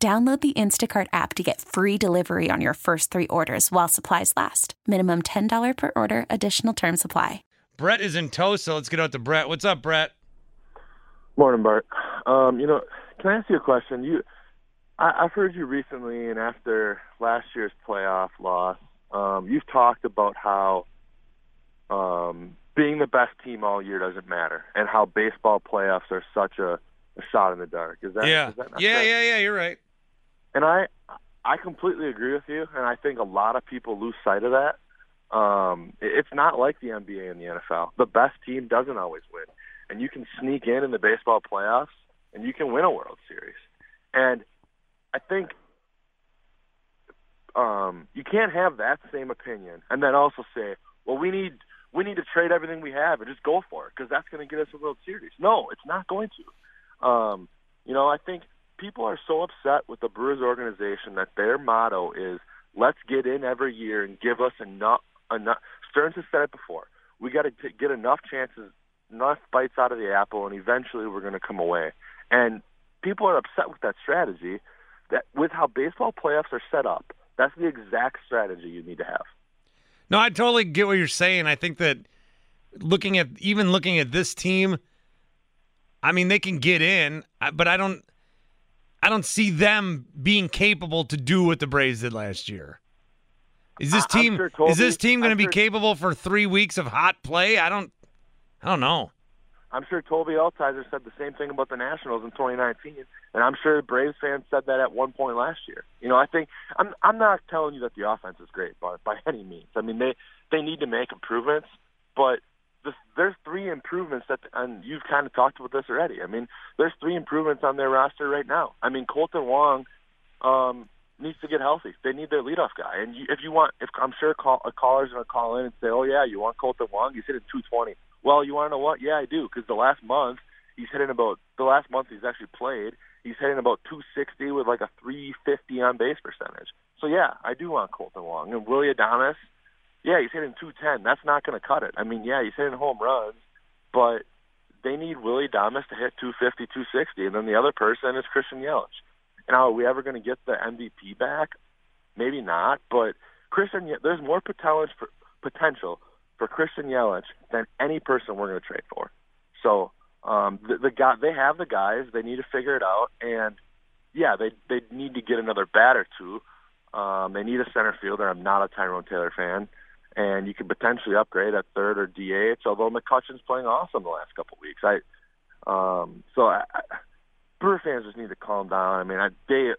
Download the Instacart app to get free delivery on your first three orders while supplies last. Minimum $10 per order, additional term supply. Brett is in Tosa. Let's get out to Brett. What's up, Brett? Morning, Bart. Um, you know, can I ask you a question? You, I, I've heard you recently, and after last year's playoff loss, um, you've talked about how um, being the best team all year doesn't matter, and how baseball playoffs are such a, a shot in the dark. Is that yeah, is that not yeah, correct? yeah, yeah. You're right. And I, I completely agree with you, and I think a lot of people lose sight of that. Um, it's not like the NBA and the NFL. The best team doesn't always win, and you can sneak in in the baseball playoffs, and you can win a World Series. And I think um, you can't have that same opinion and then also say, well, we need we need to trade everything we have and just go for it because that's going to get us a World Series. No, it's not going to. Um, you know, I think people are so upset with the Brewers organization that their motto is let's get in every year and give us enough. enough. Stearns has said it before. We got to get enough chances, enough bites out of the apple, and eventually we're going to come away. And people are upset with that strategy. That with how baseball playoffs are set up, that's the exact strategy you need to have. No, I totally get what you're saying. I think that looking at even looking at this team, I mean they can get in, but I don't I don't see them being capable to do what the Braves did last year. Is this team sure Toby- is this team going to I'm be sure- capable for 3 weeks of hot play? I don't I don't know. I'm sure Toby Altizer said the same thing about the Nationals in 2019, and I'm sure Braves fans said that at one point last year. You know, I think I'm I'm not telling you that the offense is great by by any means. I mean, they they need to make improvements, but three improvements that, and you've kind of talked about this already. I mean, there's three improvements on their roster right now. I mean, Kolten Wong um, needs to get healthy. They need their leadoff guy, and you, if you want, if I'm sure call, a caller's going to call in and say, "Oh yeah, you want Kolten Wong? He's hitting 220." Well, you want to know what? Yeah, I do, because the last month he's hitting about the last month he's actually played. He's hitting about 260 with like a 350 on base percentage. So yeah, I do want Kolten Wong and Willy Adames. Yeah, he's hitting 210. That's not going to cut it. I mean, yeah, he's hitting home runs, but they need Willy Adames to hit 250, 260, and then the other person is Christian Yelich. Now, are we ever going to get the MVP back? Maybe not, but Christian, there's more potential for Christian Yelich than any person we're going to trade for. So um, the, the guy, they have the guys. They need to figure it out, and yeah, they they need to get another bat or two. Um, they need a center fielder. I'm not a Tyrone Taylor fan, and you could potentially upgrade at third or DH. Although McCutchen's playing awesome the last couple of weeks. I um, so I, I, Brewer fans just need to calm down. I mean, I, Dave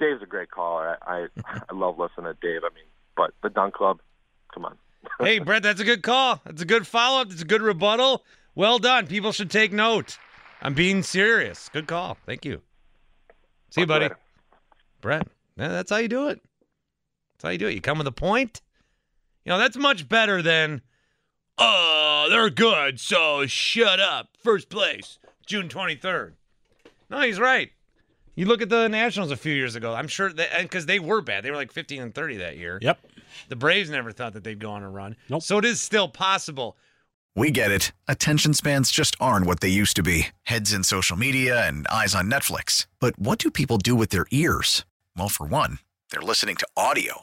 Dave's a great caller. I, I I love listening to Dave. I mean, but the Dunk Club, come on. hey, Brett, that's a good call. That's a good follow up. That's a good rebuttal. Well done. People should take note. I'm being serious. Good call. Thank you. See you, Talk you buddy. later. Brett, yeah, that's how you do it. That's how you do it. You come with a point. You know, that's much better than, oh, they're good, so shut up. First place, June 23rd. No, he's right. You look at the Nationals a few years ago. I'm sure that, because they were bad. They were like 15 and 30 that year. Yep. The Braves never thought that they'd go on a run. Nope. So it is still possible. We get it. Attention spans just aren't what they used to be heads in social media and eyes on Netflix. But what do people do with their ears? Well, for one, they're listening to audio.